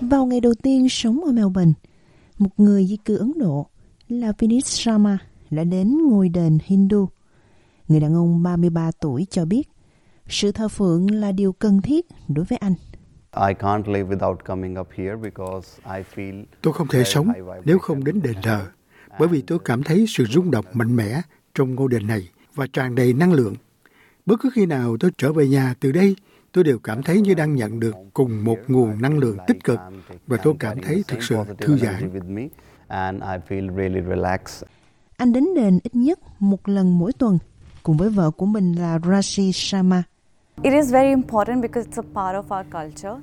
Vào ngày đầu tiên sống ở Melbourne, một người di cư Ấn Độ là Vinit Sharma đã đến ngôi đền Hindu. Người đàn ông 33 tuổi cho biết sự thờ phượng là điều cần thiết đối với anh. Tôi không thể sống nếu không đến đền thờ, bởi vì tôi cảm thấy sự rung động mạnh mẽ trong ngôi đền này và tràn đầy năng lượng. Bất cứ khi nào tôi trở về nhà từ đây, tôi đều cảm thấy như đang nhận được cùng một nguồn năng lượng tích cực và tôi cảm thấy thực sự thư giãn. Anh đến đền ít nhất một lần mỗi tuần cùng với vợ của mình là Rashi Sharma.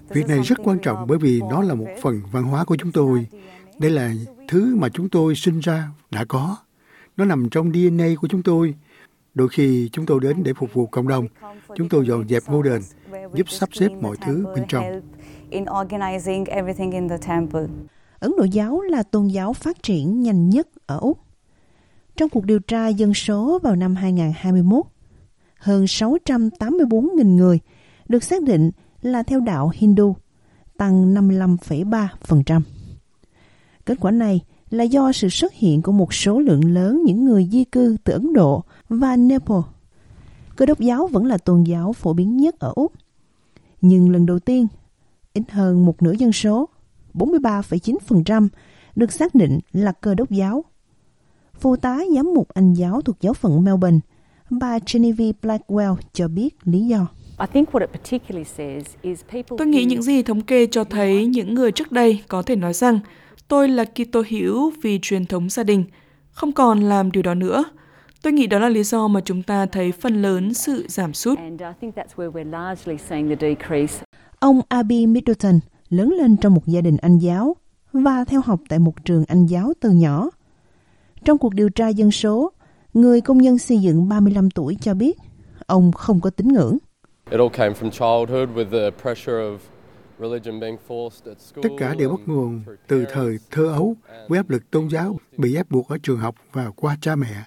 Việc này rất quan trọng bởi vì nó là một phần văn hóa của chúng tôi. Đây là thứ mà chúng tôi sinh ra đã có. Nó nằm trong DNA của chúng tôi. Đôi khi chúng tôi đến để phục vụ cộng đồng. Chúng tôi dọn dẹp ngôi đền, giúp sắp xếp mọi thứ bên trong. Ấn Độ giáo là tôn giáo phát triển nhanh nhất ở Úc. Trong cuộc điều tra dân số vào năm 2021, hơn 684.000 người được xác định là theo đạo Hindu, tăng 55,3%. Kết quả này là do sự xuất hiện của một số lượng lớn những người di cư từ Ấn Độ và Nepal. Cơ đốc giáo vẫn là tôn giáo phổ biến nhất ở Úc. Nhưng lần đầu tiên, ít hơn một nửa dân số, 43,9% được xác định là cơ đốc giáo. Phụ tá giám mục Anh giáo thuộc giáo phận Melbourne, bà Genevieve Blackwell cho biết lý do. Tôi nghĩ những gì thống kê cho thấy những người trước đây có thể nói rằng tôi là Kitô hữu vì truyền thống gia đình, không còn làm điều đó nữa. Tôi nghĩ đó là lý do mà chúng ta thấy phần lớn sự giảm sút. Ông Abby Middleton lớn lên trong một gia đình Anh giáo và theo học tại một trường Anh giáo từ nhỏ. Trong cuộc điều tra dân số, người công nhân xây dựng 35 tuổi cho biết ông không có tín ngưỡng. Tất cả đều bắt nguồn từ thời thơ ấu với áp lực tôn giáo bị ép buộc ở trường học và qua cha mẹ.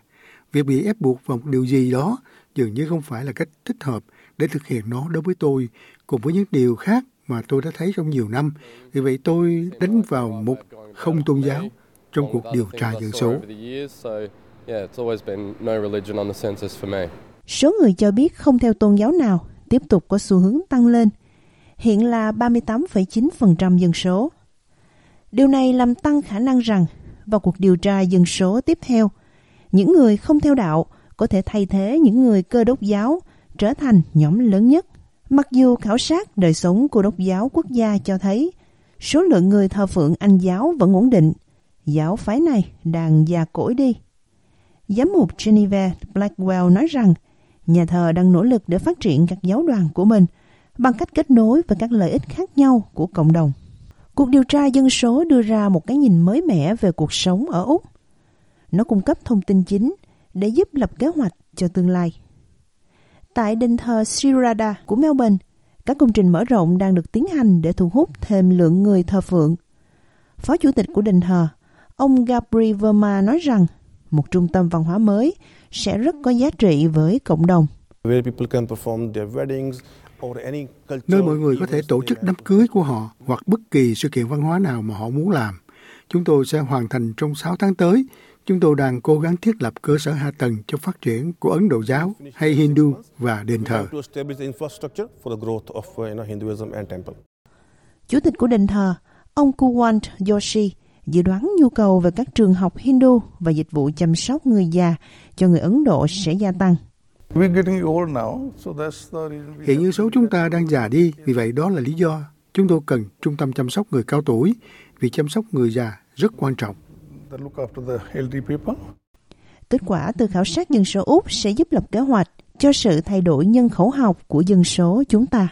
Việc bị ép buộc vào một điều gì đó dường như không phải là cách thích hợp để thực hiện nó đối với tôi, cùng với những điều khác mà tôi đã thấy trong nhiều năm. Vì vậy tôi đánh vào một không tôn giáo trong cuộc điều tra dân số. Số người cho biết không theo tôn giáo nào tiếp tục có xu hướng tăng lên, hiện là 38,9% dân số. Điều này làm tăng khả năng rằng vào cuộc điều tra dân số tiếp theo, những người không theo đạo có thể thay thế những người cơ đốc giáo trở thành nhóm lớn nhất. Mặc dù khảo sát đời sống của đốc giáo quốc gia cho thấy số lượng người thờ phượng Anh giáo vẫn ổn định, giáo phái này đang già cỗi đi. Giám mục Geneva Blackwell nói rằng nhà thờ đang nỗ lực để phát triển các giáo đoàn của mình bằng cách kết nối với các lợi ích khác nhau của cộng đồng. Cuộc điều tra dân số đưa ra một cái nhìn mới mẻ về cuộc sống ở Úc. Nó cung cấp thông tin chính để giúp lập kế hoạch cho tương lai. Tại đền thờ Sirada của Melbourne, các công trình mở rộng đang được tiến hành để thu hút thêm lượng người thờ phượng. Phó chủ tịch của đền thờ, ông Gabri Verma nói rằng một trung tâm văn hóa mới sẽ rất có giá trị với cộng đồng. Nơi mọi người có thể tổ chức đám cưới của họ hoặc bất kỳ sự kiện văn hóa nào mà họ muốn làm. Chúng tôi sẽ hoàn thành trong 6 tháng tới. Chúng tôi đang cố gắng thiết lập cơ sở hạ tầng cho phát triển của Ấn Độ giáo hay Hindu và đền thờ. Chủ tịch của đền thờ, ông Kuwant Yoshi, dự đoán nhu cầu về các trường học Hindu và dịch vụ chăm sóc người già cho người Ấn Độ sẽ gia tăng. Hiện như số chúng ta đang già đi, vì vậy đó là lý do chúng tôi cần trung tâm chăm sóc người cao tuổi, vì chăm sóc người già rất quan trọng. Kết quả từ khảo sát dân số Úc sẽ giúp lập kế hoạch cho sự thay đổi nhân khẩu học của dân số chúng ta.